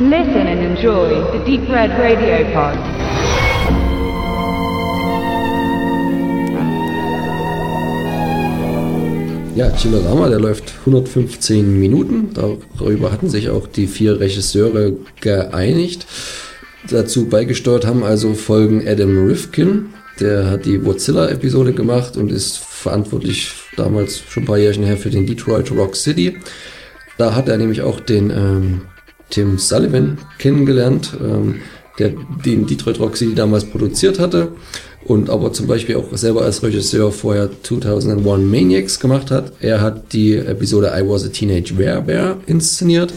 Listen and enjoy the Deep Red Radio Pod. Ja, Chillerama, der läuft 115 Minuten. Darüber hatten sich auch die vier Regisseure geeinigt. Dazu beigesteuert haben also Folgen Adam Rifkin, der hat die Godzilla-Episode gemacht und ist verantwortlich damals schon ein paar Jährchen her für den Detroit Rock City. Da hat er nämlich auch den ähm, Tim Sullivan kennengelernt, ähm, der den Detroit City damals produziert hatte und aber zum Beispiel auch selber als Regisseur vorher 2001 Maniacs gemacht hat. Er hat die Episode I Was a Teenage Bear inszeniert.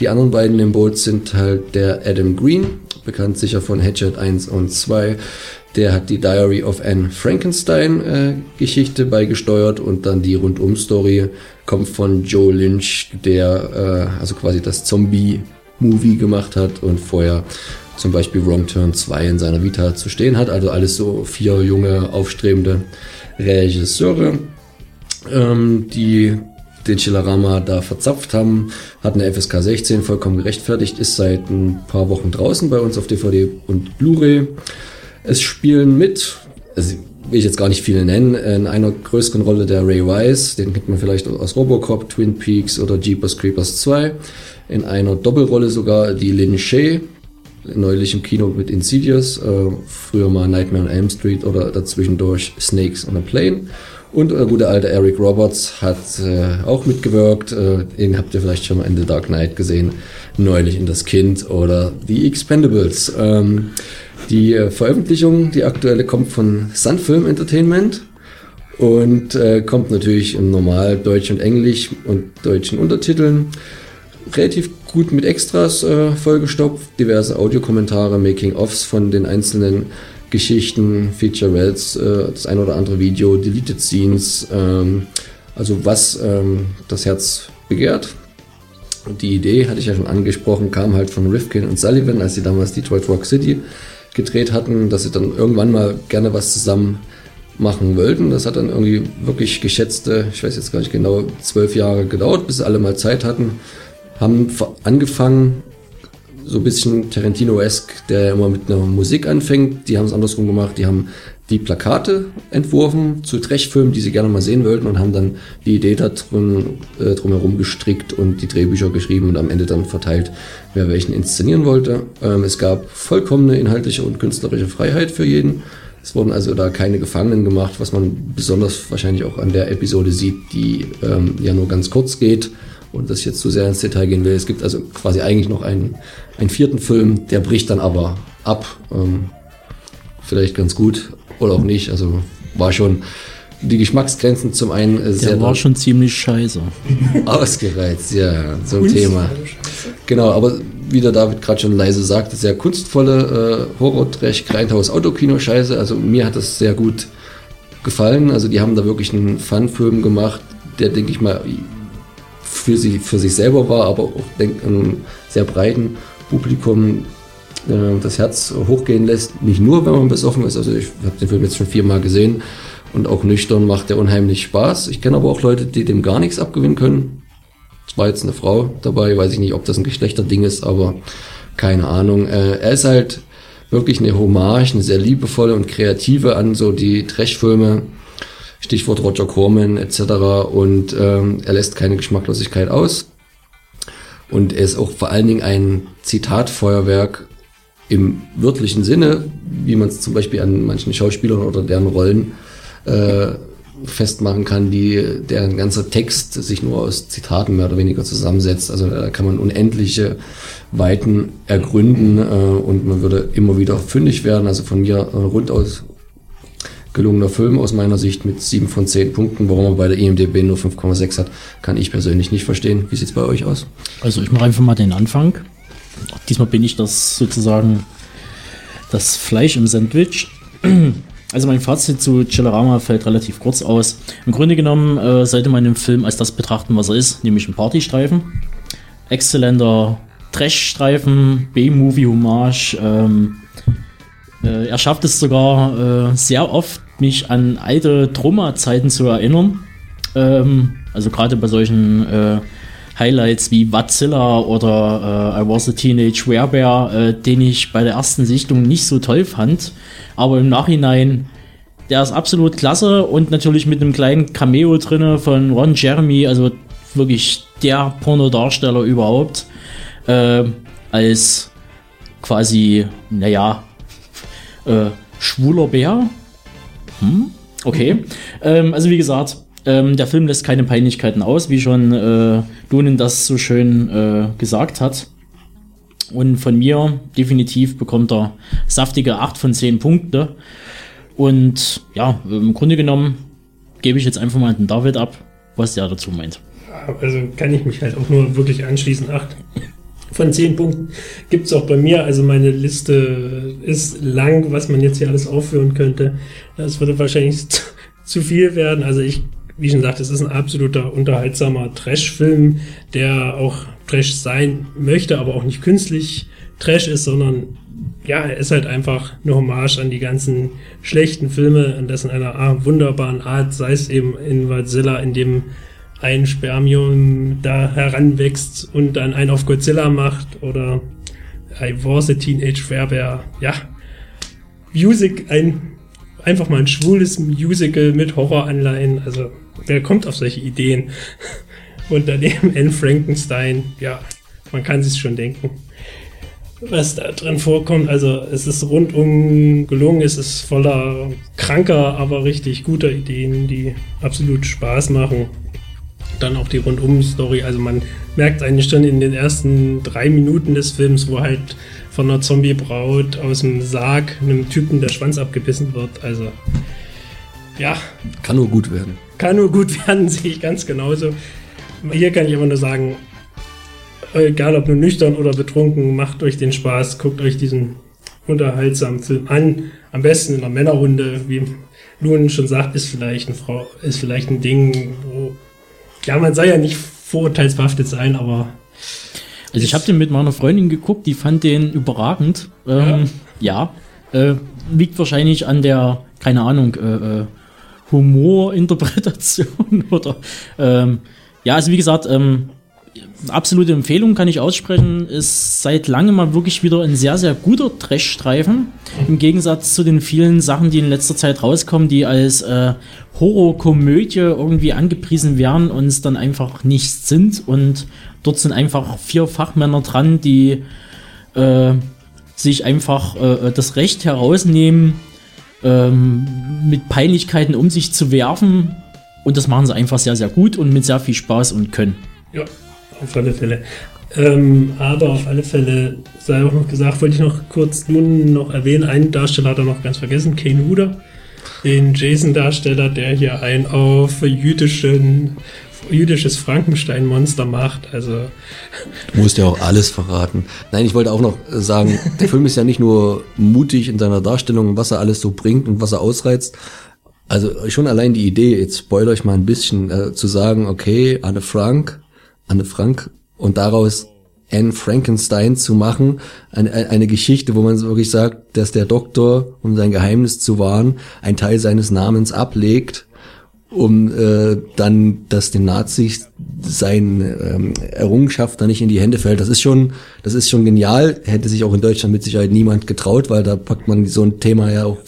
Die anderen beiden im Boot sind halt der Adam Green, bekannt sicher von Hatchet 1 und 2. Der hat die Diary of Anne Frankenstein äh, Geschichte beigesteuert und dann die Rundum-Story kommt von Joe Lynch, der äh, also quasi das Zombie-Movie gemacht hat und vorher zum Beispiel Wrong Turn 2 in seiner Vita zu stehen hat. Also alles so vier junge, aufstrebende Regisseure, ähm, die den Chillerama da verzapft haben, hat eine FSK 16 vollkommen gerechtfertigt, ist seit ein paar Wochen draußen bei uns auf DVD und Blu-ray. Es spielen mit, also will ich jetzt gar nicht viele nennen, in einer größeren Rolle der Ray Wise, den kennt man vielleicht aus Robocop, Twin Peaks oder Jeepers Creepers 2. In einer Doppelrolle sogar die Lin Shay, neulich im Kino mit Insidious, äh, früher mal Nightmare on Elm Street oder dazwischendurch Snakes on a Plane. Und der gute alte Eric Roberts hat äh, auch mitgewirkt. Äh, den habt ihr vielleicht schon mal in The Dark Knight gesehen, neulich in Das Kind oder The Expendables. Ähm, die äh, Veröffentlichung, die aktuelle, kommt von Sunfilm Entertainment und äh, kommt natürlich im Normal Deutsch und Englisch und deutschen Untertiteln. Relativ gut mit Extras äh, vollgestopft, diverse Audiokommentare, Making-ofs von den einzelnen Geschichten, Featurettes, äh, das ein oder andere Video, Deleted Scenes, ähm, also was ähm, das Herz begehrt. Und die Idee, hatte ich ja schon angesprochen, kam halt von Rifkin und Sullivan, als sie damals Detroit Rock City gedreht hatten, dass sie dann irgendwann mal gerne was zusammen machen wollten. Das hat dann irgendwie wirklich geschätzte, ich weiß jetzt gar nicht genau, zwölf Jahre gedauert, bis alle mal Zeit hatten. Haben angefangen, so ein bisschen Tarantino-esque, der immer mit einer Musik anfängt. Die haben es andersrum gemacht. Die haben die Plakate entworfen zu Trechfilmen, die sie gerne mal sehen wollten und haben dann die Idee da drum, äh, drumherum gestrickt und die Drehbücher geschrieben und am Ende dann verteilt, wer welchen inszenieren wollte. Ähm, es gab vollkommene inhaltliche und künstlerische Freiheit für jeden. Es wurden also da keine Gefangenen gemacht, was man besonders wahrscheinlich auch an der Episode sieht, die ähm, ja nur ganz kurz geht und das jetzt zu sehr ins Detail gehen will. Es gibt also quasi eigentlich noch einen, einen vierten Film, der bricht dann aber ab. Ähm, vielleicht ganz gut oder auch nicht. Also war schon die Geschmacksgrenzen zum einen äh, sehr. Der war schon ziemlich scheiße. Ausgereizt, ja, so ein Thema. Genau, aber wie der David gerade schon leise sagte, sehr kunstvolle äh, Horror-Trash, Grindhouse, Autokino-Scheiße. Also mir hat das sehr gut gefallen. Also die haben da wirklich einen Fun-Film gemacht, der, denke ich mal, für, sie, für sich selber war, aber auch denk, einem sehr breiten Publikum äh, das Herz hochgehen lässt. Nicht nur, wenn man besoffen ist. Also ich habe den Film jetzt schon viermal gesehen und auch nüchtern macht der unheimlich Spaß. Ich kenne aber auch Leute, die dem gar nichts abgewinnen können. Es war jetzt eine Frau dabei, weiß ich nicht, ob das ein Geschlechterding ist, aber keine Ahnung. Äh, er ist halt wirklich eine Hommage, eine sehr liebevolle und kreative an so die Trashfilme. Stichwort Roger Corman etc. Und ähm, er lässt keine Geschmacklosigkeit aus. Und er ist auch vor allen Dingen ein Zitatfeuerwerk im wörtlichen Sinne, wie man es zum Beispiel an manchen Schauspielern oder deren Rollen äh, festmachen kann, die deren ganzer Text sich nur aus Zitaten mehr oder weniger zusammensetzt. Also da kann man unendliche Weiten ergründen äh, und man würde immer wieder fündig werden. Also von mir äh, rundaus gelungener Film aus meiner Sicht mit sieben von zehn Punkten. Warum er bei der IMDB nur 5,6 hat, kann ich persönlich nicht verstehen. Wie sieht's bei euch aus? Also ich mache einfach mal den Anfang. Diesmal bin ich das sozusagen das Fleisch im Sandwich. Also mein Fazit zu Chillerama fällt relativ kurz aus. Im Grunde genommen äh, sollte man den Film als das betrachten, was er ist, nämlich ein Partystreifen. Exzellenter Trash-Streifen, B-Movie-Hommage. Ähm, äh, er schafft es sogar äh, sehr oft, mich an alte Troma-Zeiten zu erinnern. Ähm, also gerade bei solchen äh, Highlights wie Watzilla oder äh, I Was a Teenage Werebear, äh, den ich bei der ersten Sichtung nicht so toll fand. Aber im Nachhinein, der ist absolut klasse und natürlich mit einem kleinen Cameo drinne von Ron Jeremy, also wirklich der Pornodarsteller überhaupt, äh, als quasi, naja, äh, schwuler Bär. Hm? Okay. Ähm, also wie gesagt, ähm, der Film lässt keine Peinlichkeiten aus, wie schon äh, Lunin das so schön äh, gesagt hat. Und von mir definitiv bekommt er saftige 8 von 10 Punkte. Und ja, im Grunde genommen gebe ich jetzt einfach mal den David ab, was der dazu meint. Also kann ich mich halt auch nur wirklich anschließen. 8 von 10 Punkten gibt es auch bei mir. Also meine Liste ist lang, was man jetzt hier alles aufführen könnte. Das würde wahrscheinlich zu, zu viel werden. Also ich wie schon gesagt, es ist ein absoluter unterhaltsamer Trash-Film, der auch Trash sein möchte, aber auch nicht künstlich Trash ist, sondern ja, er ist halt einfach eine Hommage an die ganzen schlechten Filme und das in einer wunderbaren Art, sei es eben in Godzilla, in dem ein Spermium da heranwächst und dann einen auf Godzilla macht oder I was a Teenage Fairbear, ja, Music, ein einfach mal ein schwules Musical mit Horroranleihen, also wer kommt auf solche Ideen? Und daneben Anne Frankenstein, ja, man kann sich schon denken, was da drin vorkommt. Also es ist rundum gelungen, es ist voller kranker, aber richtig guter Ideen, die absolut Spaß machen. Dann auch die Rundum-Story, also man merkt eigentlich schon in den ersten drei Minuten des Films, wo halt von einer Zombie-Braut aus dem Sarg einem Typen der Schwanz abgebissen wird. Also ja. Kann nur gut werden. Kann nur gut werden, sehe ich ganz genauso. Hier kann ich immer nur sagen, egal ob nur nüchtern oder betrunken, macht euch den Spaß, guckt euch diesen unterhaltsamen Film an. Am besten in einer Männerrunde, wie Luan schon sagt, ist vielleicht eine Frau, ist vielleicht ein Ding, wo, ja, man soll ja nicht vorurteilsbehaftet sein, aber. Also ich habe den mit meiner Freundin geguckt, die fand den überragend. Ähm, ja, ja äh, liegt wahrscheinlich an der, keine Ahnung, äh, äh Humorinterpretation oder ähm, ja, also wie gesagt, ähm, absolute Empfehlung kann ich aussprechen. Ist seit langem mal wirklich wieder ein sehr, sehr guter Trash-Streifen. Im Gegensatz zu den vielen Sachen, die in letzter Zeit rauskommen, die als äh, Horrorkomödie irgendwie angepriesen werden und es dann einfach nichts sind. Und dort sind einfach vier Fachmänner dran, die äh, sich einfach äh, das Recht herausnehmen, ähm, mit Peinlichkeiten um sich zu werfen. Und das machen sie einfach sehr, sehr gut und mit sehr viel Spaß und können. Ja, auf alle Fälle. Ähm, aber auf alle Fälle sei auch noch gesagt, wollte ich noch kurz nun noch erwähnen, einen Darsteller hat er noch ganz vergessen, Kane Huder, den Jason-Darsteller, der hier ein auf jüdischen jüdisches Frankenstein-Monster macht. Also du musst ja auch alles verraten. Nein, ich wollte auch noch sagen, der Film ist ja nicht nur mutig in seiner Darstellung, was er alles so bringt und was er ausreizt. Also schon allein die Idee, jetzt spoiler ich mal ein bisschen, äh, zu sagen, okay, Anne Frank, Anne Frank und daraus Anne Frankenstein zu machen, eine, eine Geschichte, wo man wirklich sagt, dass der Doktor, um sein Geheimnis zu wahren, ein Teil seines Namens ablegt um äh, dann, dass den Nazis sein ähm, Errungenschaft da nicht in die Hände fällt. Das ist schon, das ist schon genial. Hätte sich auch in Deutschland mit Sicherheit niemand getraut, weil da packt man so ein Thema ja auch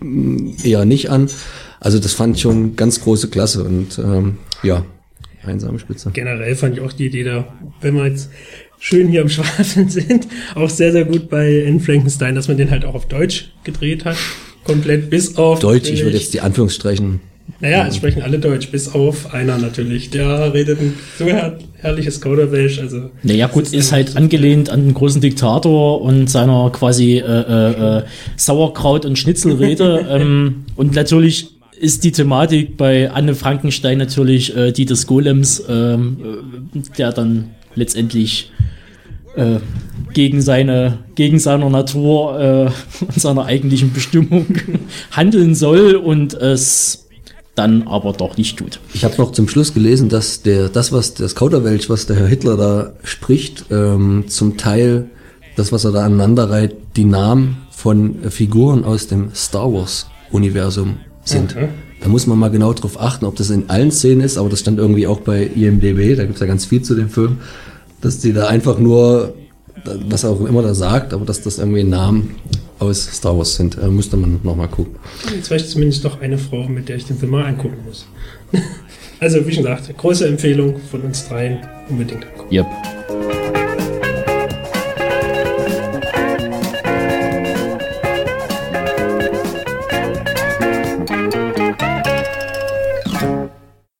mm, eher nicht an. Also das fand ich schon ganz große Klasse und ähm, ja, einsame Spitze. Generell fand ich auch die Idee da, wenn wir jetzt schön hier am Schwafeln sind, auch sehr, sehr gut bei N. Frankenstein, dass man den halt auch auf Deutsch gedreht hat. Komplett bis auf. Deutsch, ich würde jetzt die Anführungsstreichen naja, es sprechen alle Deutsch, bis auf einer natürlich. Der redet ein so her herrliches Kauderwelsch. Also, naja, gut, ist, ist halt angelehnt an den großen Diktator und seiner quasi äh, äh, äh Sauerkraut- und Schnitzelrede. ähm, und natürlich ist die Thematik bei Anne Frankenstein natürlich äh, die des Golems, äh, der dann letztendlich äh, gegen seine gegen seiner Natur äh, und seiner eigentlichen Bestimmung handeln soll und es dann aber doch nicht tut. Ich habe noch zum Schluss gelesen, dass der das, was das Kauderwelsch, was der Herr Hitler da spricht, ähm, zum Teil das, was er da aneinander reiht, die Namen von Figuren aus dem Star Wars Universum sind. Mhm. Da muss man mal genau drauf achten, ob das in allen Szenen ist, aber das stand irgendwie auch bei IMDB, da gibt's ja ganz viel zu dem Film, dass die da einfach nur, was auch immer da sagt, aber dass das irgendwie Namen aus Star Wars sind. Da müsste man nochmal gucken. Jetzt weiß ich zumindest doch eine Frau, mit der ich den Film mal angucken muss. also, wie schon gesagt, große Empfehlung von uns dreien. Unbedingt angucken. Yep.